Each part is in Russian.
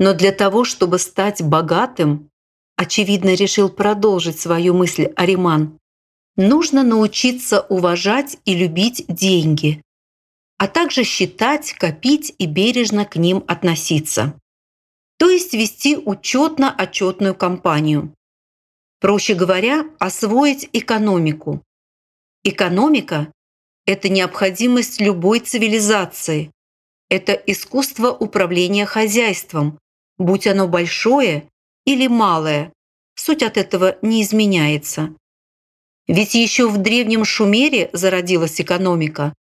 Но для того, чтобы стать богатым, очевидно, решил продолжить свою мысль Ариман, нужно научиться уважать и любить деньги, а также считать, копить и бережно к ним относиться. То есть вести учетно-отчетную кампанию. Проще говоря, освоить экономику. Экономика – это необходимость любой цивилизации. Это искусство управления хозяйством, будь оно большое или малое. Суть от этого не изменяется. Ведь еще в древнем Шумере зародилась экономика.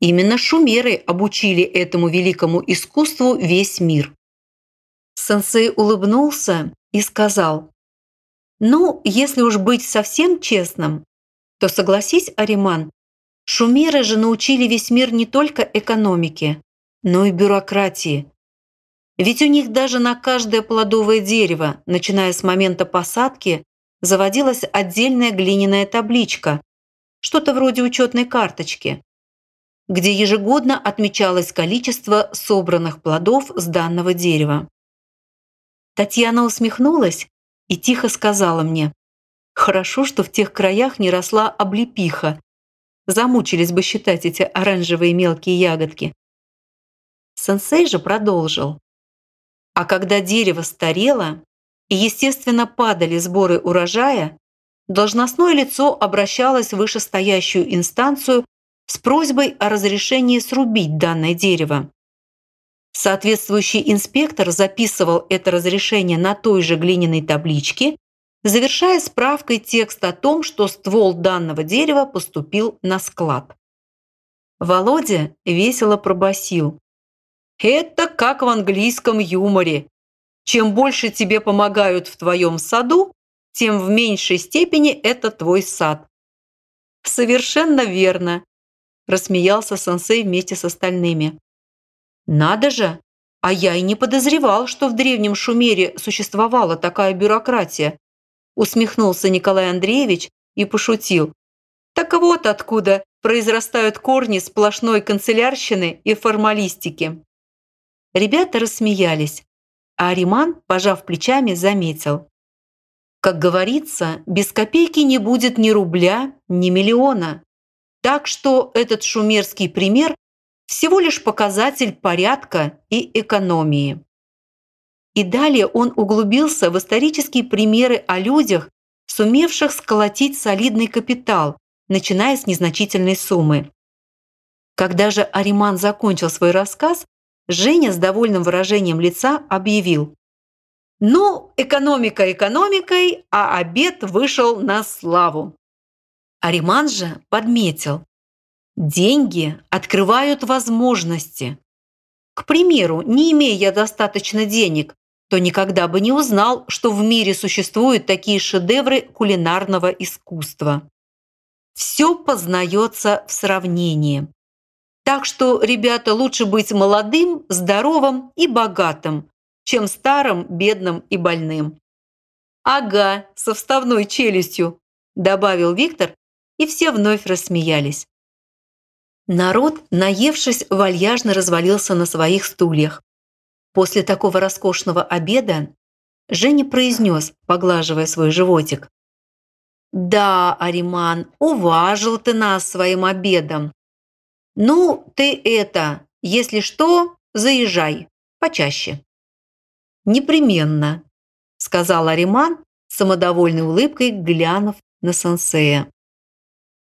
Именно шумеры обучили этому великому искусству весь мир. Сенсей улыбнулся и сказал, «Ну, если уж быть совсем честным, то согласись, Ариман, шумеры же научили весь мир не только экономике, но и бюрократии. Ведь у них даже на каждое плодовое дерево, начиная с момента посадки, заводилась отдельная глиняная табличка, что-то вроде учетной карточки, где ежегодно отмечалось количество собранных плодов с данного дерева. Татьяна усмехнулась и тихо сказала мне, «Хорошо, что в тех краях не росла облепиха. Замучились бы считать эти оранжевые мелкие ягодки». Сенсей же продолжил. А когда дерево старело и, естественно, падали сборы урожая, должностное лицо обращалось в вышестоящую инстанцию с просьбой о разрешении срубить данное дерево. Соответствующий инспектор записывал это разрешение на той же глиняной табличке, завершая справкой текст о том, что ствол данного дерева поступил на склад. Володя весело пробасил. Это как в английском юморе. Чем больше тебе помогают в твоем саду, тем в меньшей степени это твой сад. Совершенно верно, рассмеялся сенсей вместе с остальными. Надо же, а я и не подозревал, что в древнем Шумере существовала такая бюрократия, усмехнулся Николай Андреевич и пошутил. Так вот откуда произрастают корни сплошной канцелярщины и формалистики. Ребята рассмеялись, а Ариман, пожав плечами, заметил. Как говорится, без копейки не будет ни рубля, ни миллиона. Так что этот шумерский пример всего лишь показатель порядка и экономии. И далее он углубился в исторические примеры о людях, сумевших сколотить солидный капитал, начиная с незначительной суммы. Когда же Ариман закончил свой рассказ, Женя с довольным выражением лица объявил. «Ну, экономика экономикой, а обед вышел на славу». Ариман же подметил. Деньги открывают возможности. К примеру, не имея я достаточно денег, то никогда бы не узнал, что в мире существуют такие шедевры кулинарного искусства. Все познается в сравнении. Так что, ребята, лучше быть молодым, здоровым и богатым, чем старым, бедным и больным. «Ага, со вставной челюстью», – добавил Виктор, и все вновь рассмеялись. Народ, наевшись, вальяжно развалился на своих стульях. После такого роскошного обеда Женя произнес, поглаживая свой животик. «Да, Ариман, уважил ты нас своим обедом. «Ну, ты это, если что, заезжай, почаще». «Непременно», – сказал Ариман, самодовольной улыбкой глянув на сенсея.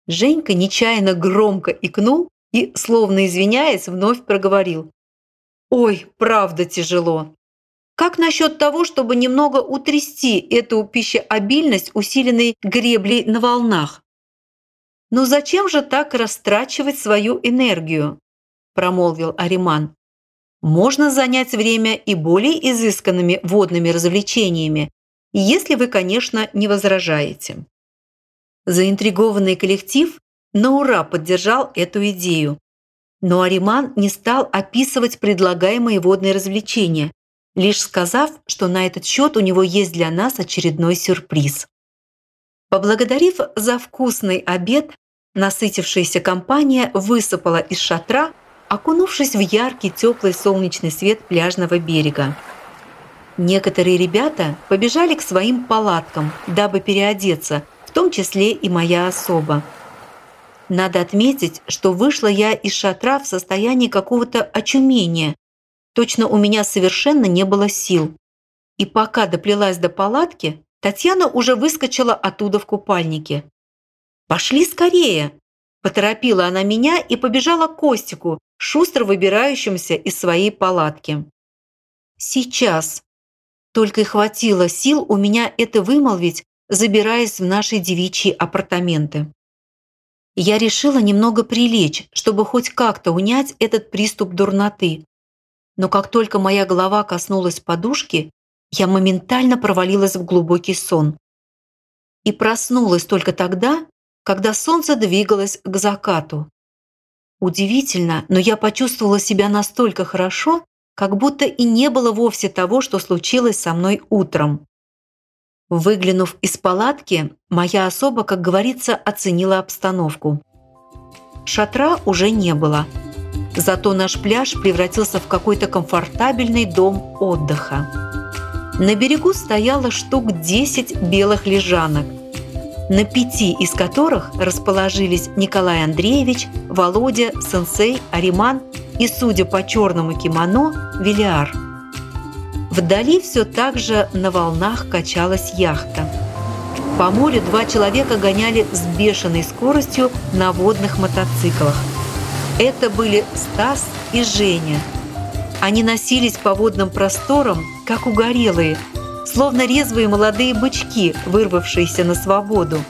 Женька нечаянно громко икнул и, словно извиняясь, вновь проговорил. «Ой, правда тяжело. Как насчет того, чтобы немного утрясти эту пищеобильность, усиленной греблей на волнах? «Но зачем же так растрачивать свою энергию?» – промолвил Ариман. «Можно занять время и более изысканными водными развлечениями, если вы, конечно, не возражаете». Заинтригованный коллектив на ура поддержал эту идею. Но Ариман не стал описывать предлагаемые водные развлечения, лишь сказав, что на этот счет у него есть для нас очередной сюрприз. Поблагодарив за вкусный обед, насытившаяся компания высыпала из шатра, окунувшись в яркий теплый солнечный свет пляжного берега. Некоторые ребята побежали к своим палаткам, дабы переодеться, в том числе и моя особа. Надо отметить, что вышла я из шатра в состоянии какого-то очумения. Точно у меня совершенно не было сил. И пока доплелась до палатки, Татьяна уже выскочила оттуда в купальнике. «Пошли скорее!» Поторопила она меня и побежала к Костику, шустро выбирающемуся из своей палатки. «Сейчас!» Только и хватило сил у меня это вымолвить, забираясь в наши девичьи апартаменты. Я решила немного прилечь, чтобы хоть как-то унять этот приступ дурноты. Но как только моя голова коснулась подушки, я моментально провалилась в глубокий сон. И проснулась только тогда, когда солнце двигалось к закату. Удивительно, но я почувствовала себя настолько хорошо, как будто и не было вовсе того, что случилось со мной утром. Выглянув из палатки, моя особа, как говорится, оценила обстановку. Шатра уже не было. Зато наш пляж превратился в какой-то комфортабельный дом отдыха. На берегу стояло штук 10 белых лежанок, на пяти из которых расположились Николай Андреевич, Володя, Сенсей, Ариман и, судя по черному кимоно, Велиар – Вдали все так же на волнах качалась яхта. По морю два человека гоняли с бешеной скоростью на водных мотоциклах. Это были Стас и Женя. Они носились по водным просторам, как угорелые, словно резвые молодые бычки, вырвавшиеся на свободу.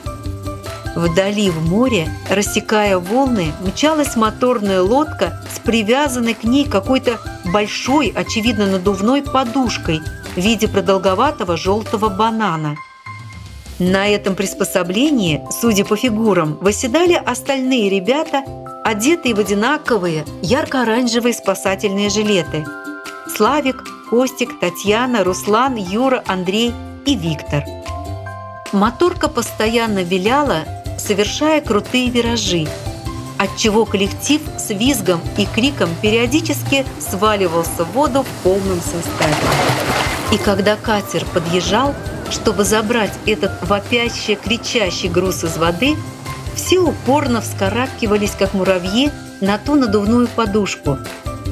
Вдали в море, рассекая волны, мчалась моторная лодка с привязанной к ней какой-то большой, очевидно надувной подушкой в виде продолговатого желтого банана. На этом приспособлении, судя по фигурам, восседали остальные ребята, одетые в одинаковые ярко-оранжевые спасательные жилеты. Славик, Костик, Татьяна, Руслан, Юра, Андрей и Виктор. Моторка постоянно виляла, совершая крутые виражи, отчего коллектив с визгом и криком периодически сваливался в воду в полном составе. И когда катер подъезжал, чтобы забрать этот вопящий, кричащий груз из воды, все упорно вскарабкивались, как муравьи, на ту надувную подушку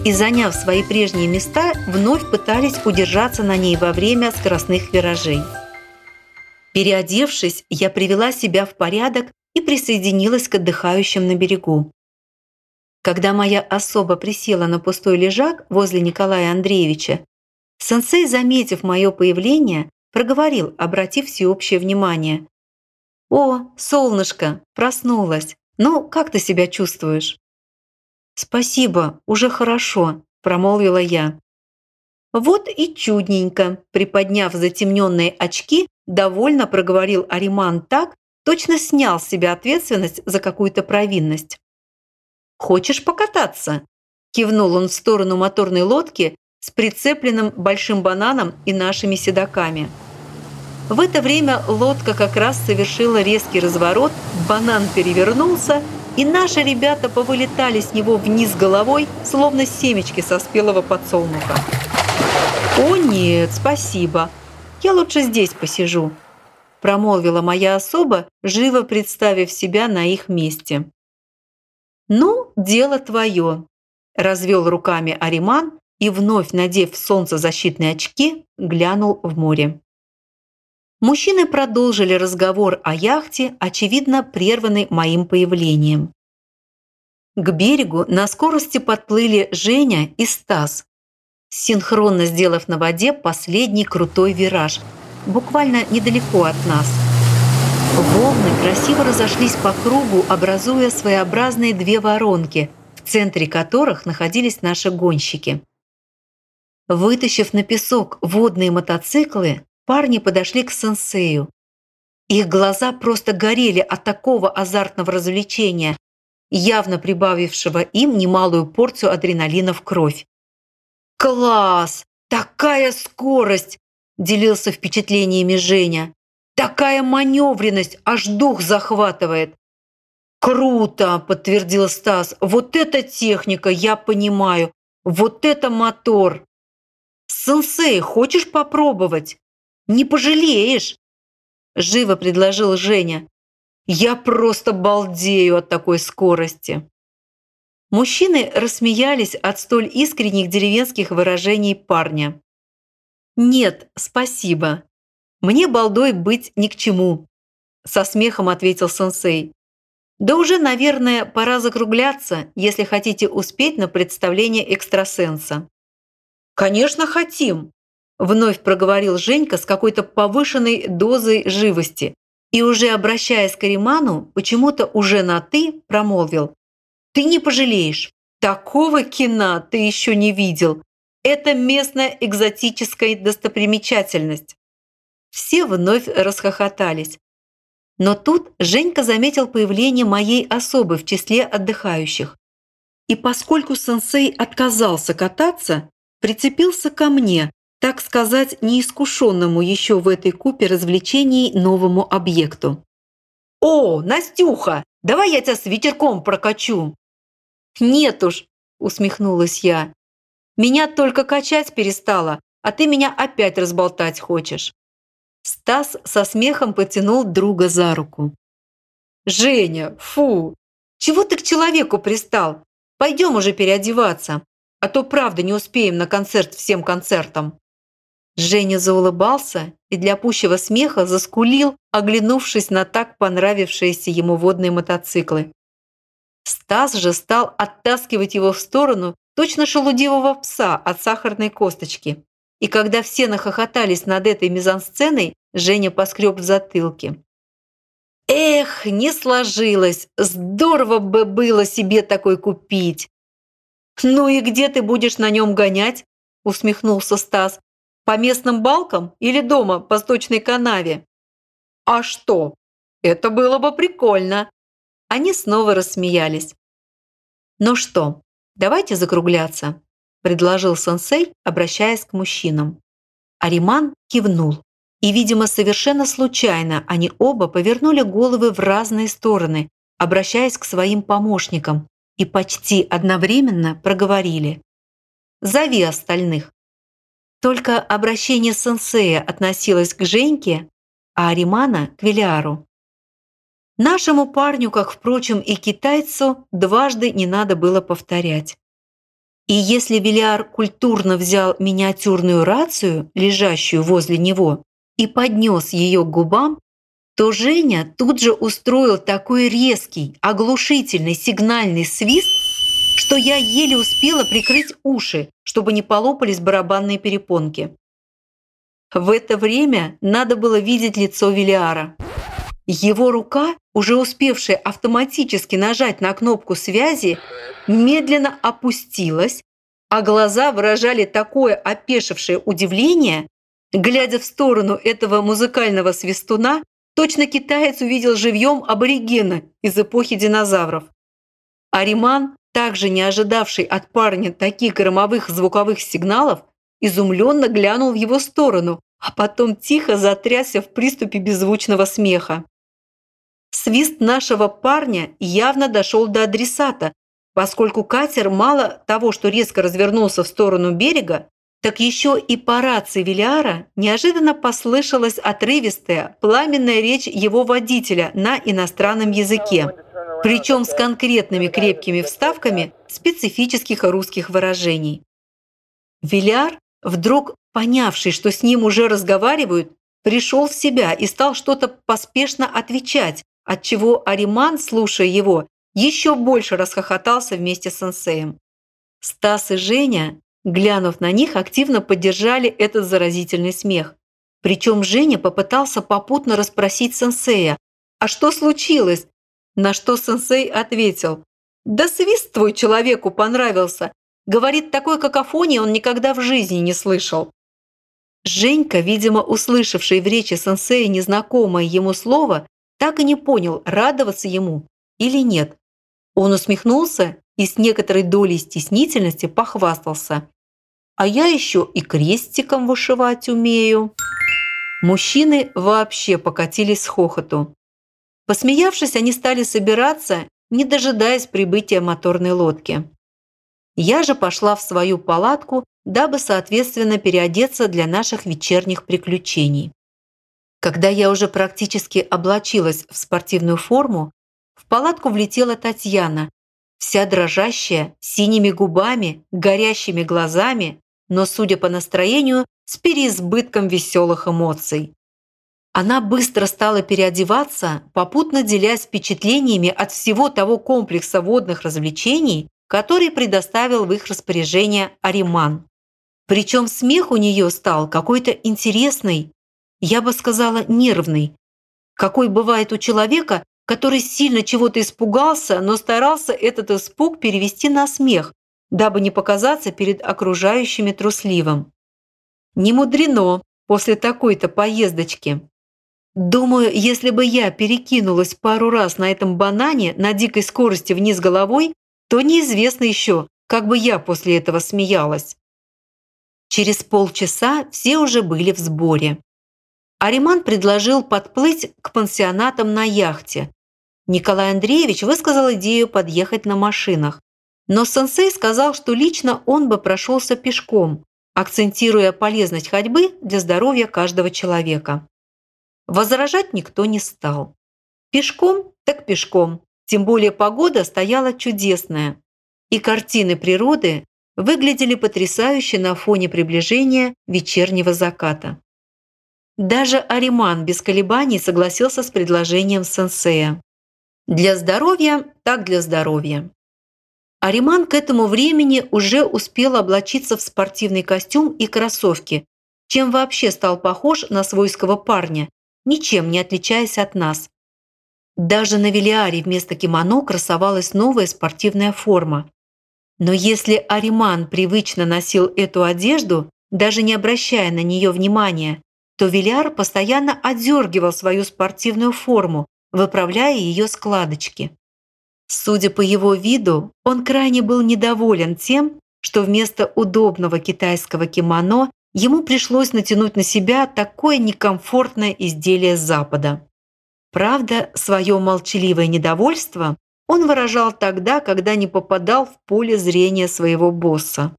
и, заняв свои прежние места, вновь пытались удержаться на ней во время скоростных виражей. Переодевшись, я привела себя в порядок и присоединилась к отдыхающим на берегу. Когда моя особа присела на пустой лежак возле Николая Андреевича, сенсей, заметив мое появление, проговорил, обратив всеобщее внимание. «О, солнышко, проснулась. Ну, как ты себя чувствуешь?» «Спасибо, уже хорошо», – промолвила я. «Вот и чудненько», – приподняв затемненные очки, довольно проговорил Ариман так, точно снял с себя ответственность за какую-то провинность. «Хочешь покататься?» – кивнул он в сторону моторной лодки с прицепленным большим бананом и нашими седаками. В это время лодка как раз совершила резкий разворот, банан перевернулся, и наши ребята повылетали с него вниз головой, словно семечки со спелого подсолнуха. «О нет, спасибо. Я лучше здесь посижу», промолвила моя особа, живо представив себя на их месте. «Ну, дело твое», – развел руками Ариман и, вновь надев солнцезащитные очки, глянул в море. Мужчины продолжили разговор о яхте, очевидно прерванный моим появлением. К берегу на скорости подплыли Женя и Стас, синхронно сделав на воде последний крутой вираж – буквально недалеко от нас. Волны красиво разошлись по кругу, образуя своеобразные две воронки, в центре которых находились наши гонщики. Вытащив на песок водные мотоциклы, парни подошли к сенсею. Их глаза просто горели от такого азартного развлечения, явно прибавившего им немалую порцию адреналина в кровь. «Класс! Такая скорость! делился впечатлениями Женя. Такая маневренность, аж дух захватывает. «Круто!» – подтвердил Стас. «Вот это техника, я понимаю. Вот это мотор!» «Сенсей, хочешь попробовать? Не пожалеешь!» Живо предложил Женя. «Я просто балдею от такой скорости!» Мужчины рассмеялись от столь искренних деревенских выражений парня. «Нет, спасибо. Мне балдой быть ни к чему», – со смехом ответил сенсей. «Да уже, наверное, пора закругляться, если хотите успеть на представление экстрасенса». «Конечно, хотим!» – вновь проговорил Женька с какой-то повышенной дозой живости и уже обращаясь к Кариману, почему-то уже на «ты» промолвил. «Ты не пожалеешь. Такого кино ты еще не видел. Это местная экзотическая достопримечательность». Все вновь расхохотались. Но тут Женька заметил появление моей особы в числе отдыхающих. И поскольку сенсей отказался кататься, прицепился ко мне, так сказать, неискушенному еще в этой купе развлечений новому объекту. «О, Настюха, давай я тебя с ветерком прокачу!» «Нет уж», – усмехнулась я. «Меня только качать перестала, а ты меня опять разболтать хочешь». Стас со смехом потянул друга за руку. «Женя, фу! Чего ты к человеку пристал? Пойдем уже переодеваться а то правда не успеем на концерт всем концертом». Женя заулыбался и для пущего смеха заскулил, оглянувшись на так понравившиеся ему водные мотоциклы. Стас же стал оттаскивать его в сторону точно шелудивого пса от сахарной косточки. И когда все нахохотались над этой мизансценой, Женя поскреб в затылке. «Эх, не сложилось! Здорово бы было себе такой купить! «Ну и где ты будешь на нем гонять?» – усмехнулся Стас. «По местным балкам или дома по сточной канаве?» «А что? Это было бы прикольно!» Они снова рассмеялись. «Ну что, давайте закругляться», – предложил сенсей, обращаясь к мужчинам. Ариман кивнул. И, видимо, совершенно случайно они оба повернули головы в разные стороны, обращаясь к своим помощникам, и почти одновременно проговорили. «Зови остальных». Только обращение сенсея относилось к Женьке, а Аримана – к Велиару. Нашему парню, как, впрочем, и китайцу, дважды не надо было повторять. И если Велиар культурно взял миниатюрную рацию, лежащую возле него, и поднес ее к губам, то Женя тут же устроил такой резкий, оглушительный сигнальный свист, что я еле успела прикрыть уши, чтобы не полопались барабанные перепонки. В это время надо было видеть лицо Велиара. Его рука, уже успевшая автоматически нажать на кнопку связи, медленно опустилась, а глаза выражали такое опешившее удивление, глядя в сторону этого музыкального свистуна, Точно китаец увидел живьем аборигена из эпохи динозавров. Ариман, также не ожидавший от парня таких громовых звуковых сигналов, изумленно глянул в его сторону, а потом тихо затрясся в приступе беззвучного смеха. Свист нашего парня явно дошел до адресата, поскольку катер мало того, что резко развернулся в сторону берега, так еще и по рации Велиара неожиданно послышалась отрывистая, пламенная речь его водителя на иностранном языке, причем с конкретными крепкими вставками специфических русских выражений. Велиар, вдруг понявший, что с ним уже разговаривают, пришел в себя и стал что-то поспешно отвечать, отчего Ариман, слушая его, еще больше расхохотался вместе с сенсеем. Стас и Женя Глянув на них, активно поддержали этот заразительный смех. Причем Женя попытался попутно расспросить сенсея, «А что случилось?» На что сенсей ответил, «Да свист твой человеку понравился. Говорит, такой какофонии он никогда в жизни не слышал». Женька, видимо, услышавший в речи сенсея незнакомое ему слово, так и не понял, радоваться ему или нет. Он усмехнулся и с некоторой долей стеснительности похвастался а я еще и крестиком вышивать умею». Мужчины вообще покатились с хохоту. Посмеявшись, они стали собираться, не дожидаясь прибытия моторной лодки. Я же пошла в свою палатку, дабы, соответственно, переодеться для наших вечерних приключений. Когда я уже практически облачилась в спортивную форму, в палатку влетела Татьяна, вся дрожащая, синими губами, горящими глазами, но, судя по настроению, с переизбытком веселых эмоций. Она быстро стала переодеваться, попутно делясь впечатлениями от всего того комплекса водных развлечений, который предоставил в их распоряжение Ариман. Причем смех у нее стал какой-то интересный, я бы сказала, нервный, какой бывает у человека, который сильно чего-то испугался, но старался этот испуг перевести на смех, дабы не показаться перед окружающими трусливым. Не мудрено после такой-то поездочки. Думаю, если бы я перекинулась пару раз на этом банане на дикой скорости вниз головой, то неизвестно еще, как бы я после этого смеялась. Через полчаса все уже были в сборе. Ариман предложил подплыть к пансионатам на яхте, Николай Андреевич высказал идею подъехать на машинах. Но сенсей сказал, что лично он бы прошелся пешком, акцентируя полезность ходьбы для здоровья каждого человека. Возражать никто не стал. Пешком так пешком, тем более погода стояла чудесная. И картины природы выглядели потрясающе на фоне приближения вечернего заката. Даже Ариман без колебаний согласился с предложением сенсея. Для здоровья так для здоровья. Ариман к этому времени уже успел облачиться в спортивный костюм и кроссовки, чем вообще стал похож на свойского парня, ничем не отличаясь от нас. Даже на Велиаре вместо кимоно красовалась новая спортивная форма. Но если Ариман привычно носил эту одежду, даже не обращая на нее внимания, то Велиар постоянно одергивал свою спортивную форму, выправляя ее складочки. Судя по его виду, он крайне был недоволен тем, что вместо удобного китайского кимоно ему пришлось натянуть на себя такое некомфортное изделие Запада. Правда, свое молчаливое недовольство он выражал тогда, когда не попадал в поле зрения своего босса.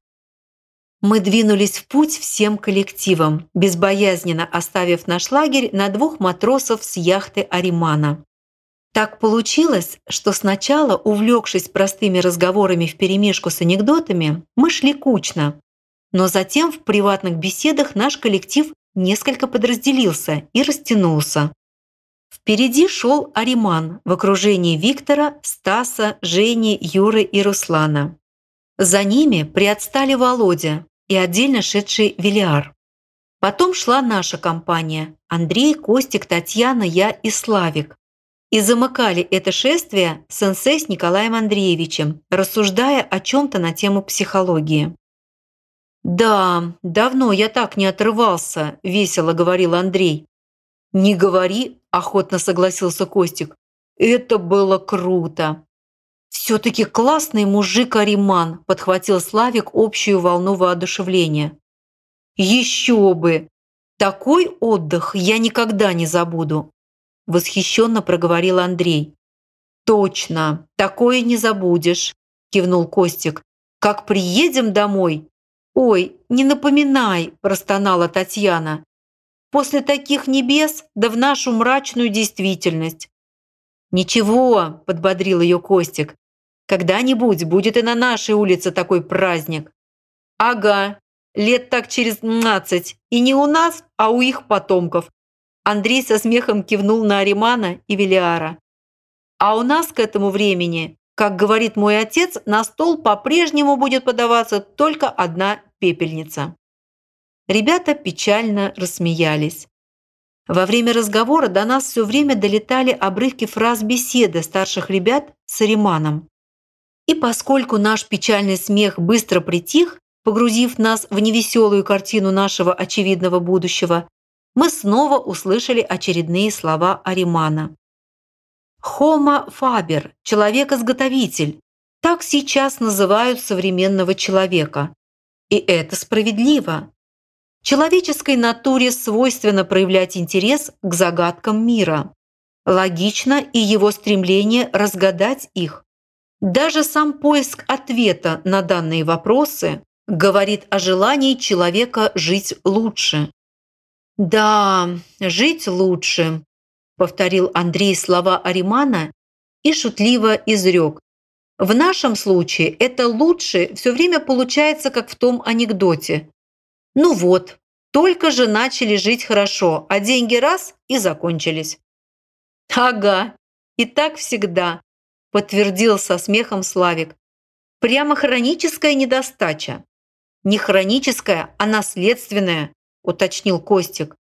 Мы двинулись в путь всем коллективом, безбоязненно оставив наш лагерь на двух матросов с яхты Аримана. Так получилось, что сначала, увлекшись простыми разговорами вперемешку с анекдотами, мы шли кучно. Но затем в приватных беседах наш коллектив несколько подразделился и растянулся. Впереди шел Ариман в окружении Виктора, Стаса, Жени, Юры и Руслана. За ними приотстали Володя, и отдельно шедший Велиар. Потом шла наша компания – Андрей, Костик, Татьяна, я и Славик. И замыкали это шествие сенсей с Николаем Андреевичем, рассуждая о чем-то на тему психологии. «Да, давно я так не отрывался», – весело говорил Андрей. «Не говори», – охотно согласился Костик. «Это было круто». «Все-таки классный мужик Ариман», – подхватил Славик общую волну воодушевления. «Еще бы! Такой отдых я никогда не забуду», – восхищенно проговорил Андрей. «Точно, такое не забудешь», – кивнул Костик. «Как приедем домой?» «Ой, не напоминай», – простонала Татьяна. «После таких небес, да в нашу мрачную действительность». «Ничего», – подбодрил ее Костик. Когда-нибудь будет и на нашей улице такой праздник. Ага, лет так через 15. И не у нас, а у их потомков. Андрей со смехом кивнул на Аримана и Велиара. А у нас к этому времени, как говорит мой отец, на стол по-прежнему будет подаваться только одна пепельница. Ребята печально рассмеялись. Во время разговора до нас все время долетали обрывки фраз беседы старших ребят с Ариманом. И поскольку наш печальный смех быстро притих, погрузив нас в невеселую картину нашего очевидного будущего, мы снова услышали очередные слова Аримана. «Homo faber» – человек-изготовитель. Так сейчас называют современного человека. И это справедливо. Человеческой натуре свойственно проявлять интерес к загадкам мира. Логично и его стремление разгадать их. Даже сам поиск ответа на данные вопросы говорит о желании человека жить лучше. «Да, жить лучше», – повторил Андрей слова Аримана и шутливо изрек. «В нашем случае это лучше все время получается, как в том анекдоте. Ну вот, только же начали жить хорошо, а деньги раз и закончились». «Ага, и так всегда», – подтвердил со смехом Славик. «Прямо хроническая недостача». «Не хроническая, а наследственная», – уточнил Костик.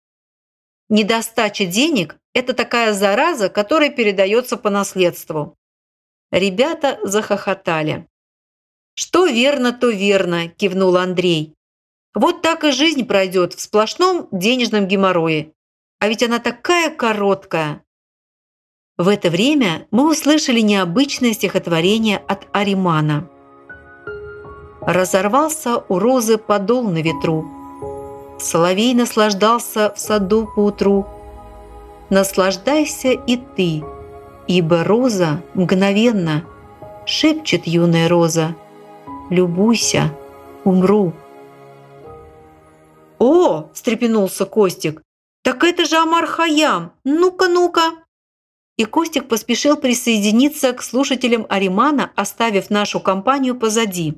«Недостача денег – это такая зараза, которая передается по наследству». Ребята захохотали. «Что верно, то верно», – кивнул Андрей. «Вот так и жизнь пройдет в сплошном денежном геморрое. А ведь она такая короткая». В это время мы услышали необычное стихотворение от Аримана. Разорвался у розы подол на ветру. Соловей наслаждался в саду поутру. Наслаждайся и ты, ибо роза мгновенно шепчет юная роза. Любуйся, умру. «О!» – встрепенулся Костик. «Так это же Амар Хаям! Ну-ка, ну-ка!» И Костик поспешил присоединиться к слушателям Аримана, оставив нашу компанию позади.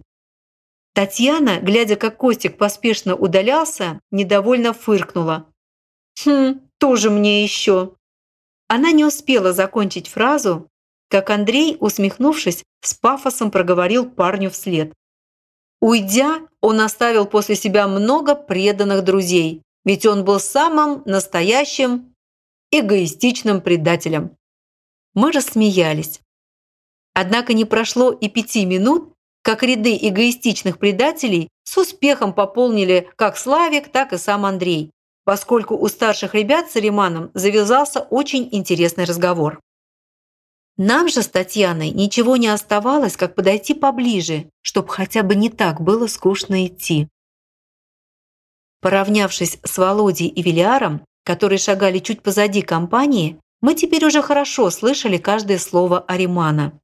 Татьяна, глядя, как Костик поспешно удалялся, недовольно фыркнула. «Хм, тоже мне еще». Она не успела закончить фразу, как Андрей, усмехнувшись, с пафосом проговорил парню вслед. Уйдя, он оставил после себя много преданных друзей, ведь он был самым настоящим эгоистичным предателем. Мы рассмеялись. Однако не прошло и пяти минут, как ряды эгоистичных предателей с успехом пополнили как Славик, так и сам Андрей, поскольку у старших ребят с Риманом завязался очень интересный разговор. Нам же с Татьяной ничего не оставалось, как подойти поближе, чтобы хотя бы не так было скучно идти. Поравнявшись с Володей и Велиаром, которые шагали чуть позади компании, мы теперь уже хорошо слышали каждое слово Аримана.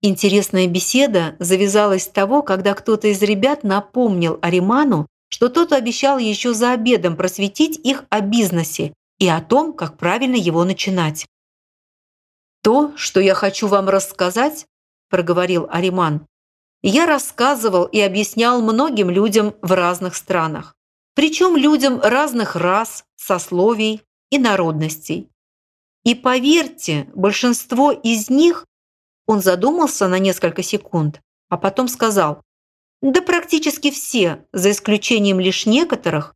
Интересная беседа завязалась с того, когда кто-то из ребят напомнил Ариману, что тот обещал еще за обедом просветить их о бизнесе и о том, как правильно его начинать. «То, что я хочу вам рассказать», – проговорил Ариман, – «я рассказывал и объяснял многим людям в разных странах, причем людям разных рас, сословий и народностей. И поверьте, большинство из них он задумался на несколько секунд, а потом сказал, «Да практически все, за исключением лишь некоторых».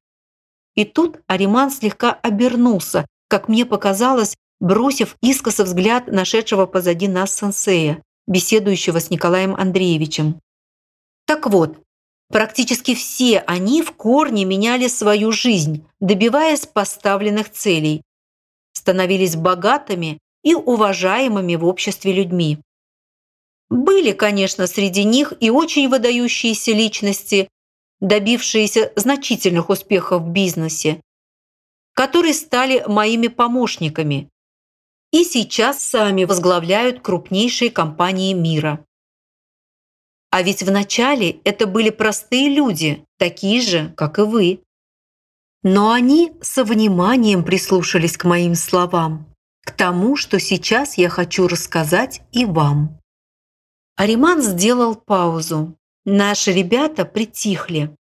И тут Ариман слегка обернулся, как мне показалось, бросив искоса взгляд нашедшего позади нас сенсея, беседующего с Николаем Андреевичем. Так вот, практически все они в корне меняли свою жизнь, добиваясь поставленных целей, становились богатыми и уважаемыми в обществе людьми. Были, конечно, среди них и очень выдающиеся личности, добившиеся значительных успехов в бизнесе, которые стали моими помощниками и сейчас сами возглавляют крупнейшие компании мира. А ведь вначале это были простые люди, такие же, как и вы. Но они со вниманием прислушались к моим словам, к тому, что сейчас я хочу рассказать и вам. Ариман сделал паузу. Наши ребята притихли.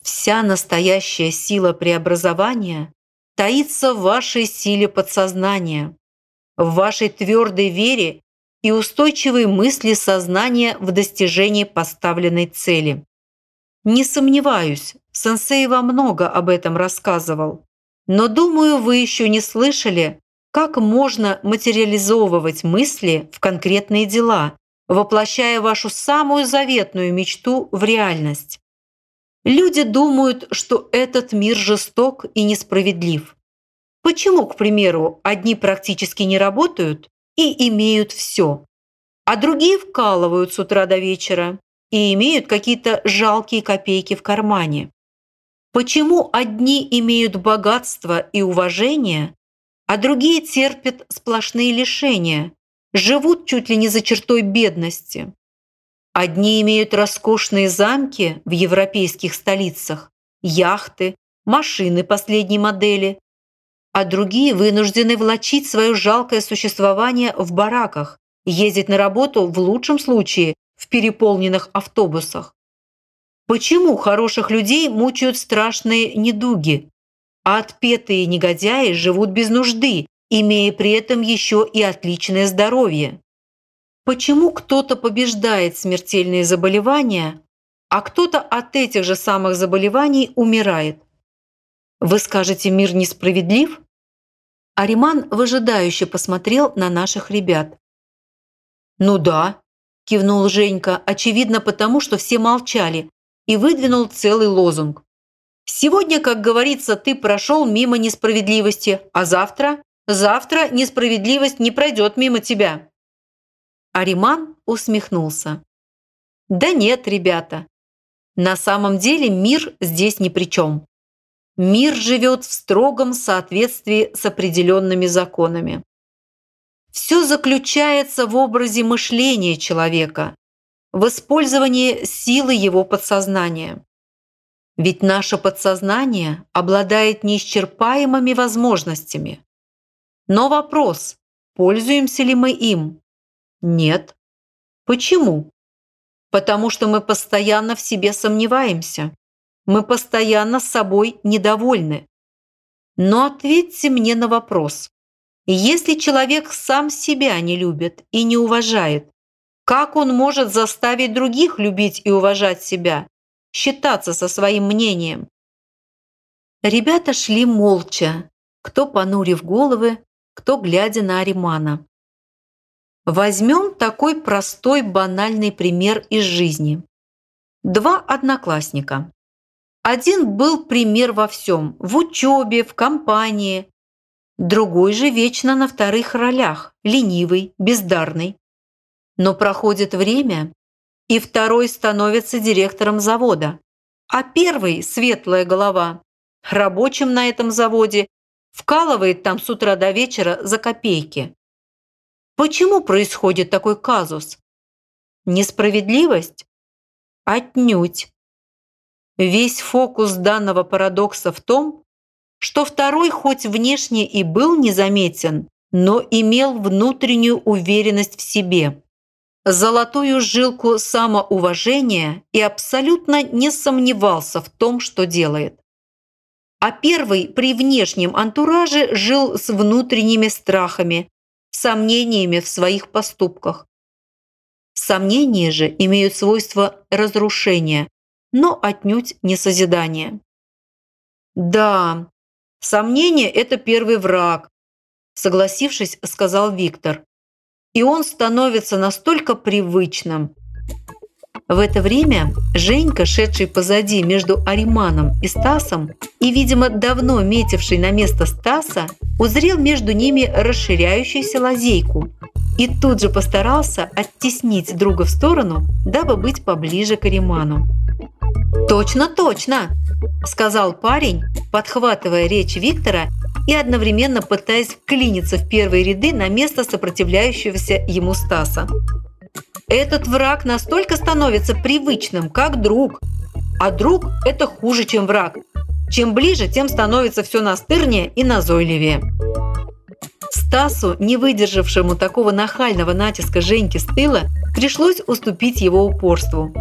Вся настоящая сила преобразования таится в вашей силе подсознания, в вашей твердой вере и устойчивой мысли сознания в достижении поставленной цели. Не сомневаюсь, сенсей вам много об этом рассказывал, но думаю, вы еще не слышали, как можно материализовывать мысли в конкретные дела, воплощая вашу самую заветную мечту в реальность. Люди думают, что этот мир жесток и несправедлив. Почему, к примеру, одни практически не работают и имеют все, а другие вкалывают с утра до вечера и имеют какие-то жалкие копейки в кармане? Почему одни имеют богатство и уважение, а другие терпят сплошные лишения, живут чуть ли не за чертой бедности. Одни имеют роскошные замки в европейских столицах, яхты, машины последней модели, а другие вынуждены влачить свое жалкое существование в бараках, ездить на работу в лучшем случае в переполненных автобусах. Почему хороших людей мучают страшные недуги, а отпетые негодяи живут без нужды, имея при этом еще и отличное здоровье? Почему кто-то побеждает смертельные заболевания, а кто-то от этих же самых заболеваний умирает? Вы скажете, мир несправедлив? Ариман выжидающе посмотрел на наших ребят. «Ну да», – кивнул Женька, очевидно потому, что все молчали, и выдвинул целый лозунг. «Сегодня, как говорится, ты прошел мимо несправедливости, а завтра? Завтра несправедливость не пройдет мимо тебя». Ариман усмехнулся. «Да нет, ребята, на самом деле мир здесь ни при чем. Мир живет в строгом соответствии с определенными законами. Все заключается в образе мышления человека, в использовании силы его подсознания. Ведь наше подсознание обладает неисчерпаемыми возможностями. Но вопрос, пользуемся ли мы им? Нет. Почему? Потому что мы постоянно в себе сомневаемся. Мы постоянно с собой недовольны. Но ответьте мне на вопрос. Если человек сам себя не любит и не уважает, как он может заставить других любить и уважать себя, считаться со своим мнением? Ребята шли молча, кто понурив головы, кто глядя на Аримана. Возьмем такой простой банальный пример из жизни. Два одноклассника. Один был пример во всем – в учебе, в компании. Другой же вечно на вторых ролях – ленивый, бездарный. Но проходит время, и второй становится директором завода. А первый – светлая голова, рабочим на этом заводе, вкалывает там с утра до вечера за копейки. Почему происходит такой казус? Несправедливость? Отнюдь. Весь фокус данного парадокса в том, что второй хоть внешне и был незаметен, но имел внутреннюю уверенность в себе, золотую жилку самоуважения и абсолютно не сомневался в том, что делает. А первый при внешнем антураже жил с внутренними страхами, сомнениями в своих поступках. Сомнения же имеют свойство разрушения, но отнюдь не созидание. «Да, сомнение – это первый враг», – согласившись, сказал Виктор. «И он становится настолько привычным». В это время Женька, шедший позади между Ариманом и Стасом и, видимо, давно метивший на место Стаса, узрел между ними расширяющуюся лазейку и тут же постарался оттеснить друга в сторону, дабы быть поближе к Ариману. «Точно, точно!» – сказал парень, подхватывая речь Виктора и одновременно пытаясь вклиниться в первые ряды на место сопротивляющегося ему Стаса. «Этот враг настолько становится привычным, как друг. А друг – это хуже, чем враг. Чем ближе, тем становится все настырнее и назойливее». Стасу, не выдержавшему такого нахального натиска Женьки с тыла, пришлось уступить его упорству.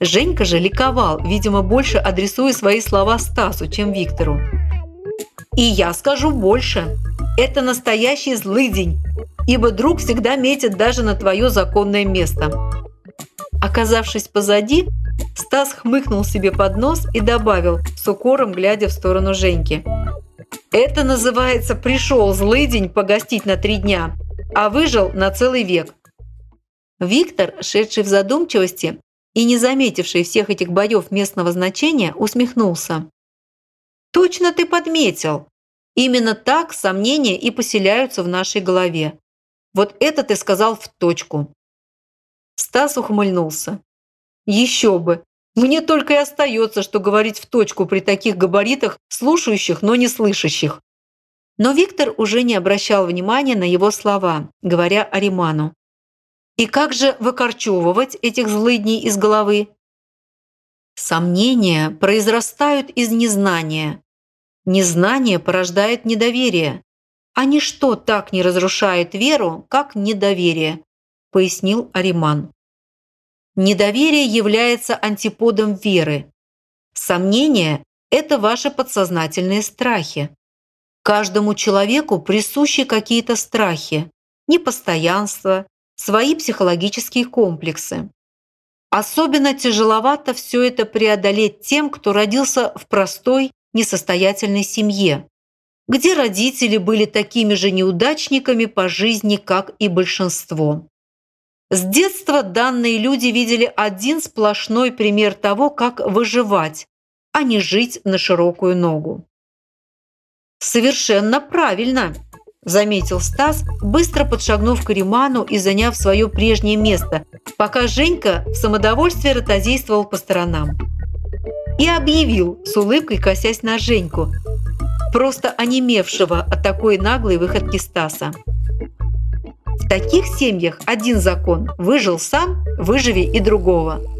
Женька же ликовал, видимо, больше адресуя свои слова Стасу, чем Виктору. «И я скажу больше. Это настоящий злыдень, ибо друг всегда метит даже на твое законное место». Оказавшись позади, Стас хмыкнул себе под нос и добавил, с укором глядя в сторону Женьки. «Это называется «пришел злыдень погостить на три дня, а выжил на целый век». Виктор, шедший в задумчивости, и, не заметивший всех этих боев местного значения, усмехнулся. «Точно ты подметил! Именно так сомнения и поселяются в нашей голове. Вот это ты сказал в точку». Стас ухмыльнулся. «Еще бы! Мне только и остается, что говорить в точку при таких габаритах, слушающих, но не слышащих». Но Виктор уже не обращал внимания на его слова, говоря Ариману. И как же выкорчевывать этих злыдней из головы? Сомнения произрастают из незнания. Незнание порождает недоверие. А ничто так не разрушает веру, как недоверие, пояснил Ариман. Недоверие является антиподом веры. Сомнение – это ваши подсознательные страхи. Каждому человеку присущи какие-то страхи, непостоянство, свои психологические комплексы. Особенно тяжеловато все это преодолеть тем, кто родился в простой, несостоятельной семье, где родители были такими же неудачниками по жизни, как и большинство. С детства данные люди видели один сплошной пример того, как выживать, а не жить на широкую ногу. «Совершенно правильно», заметил Стас, быстро подшагнув к Риману и заняв свое прежнее место, пока Женька в самодовольстве ротозействовал по сторонам. И объявил, с улыбкой косясь на Женьку, просто онемевшего от такой наглой выходки Стаса. В таких семьях один закон – выжил сам, выживи и другого –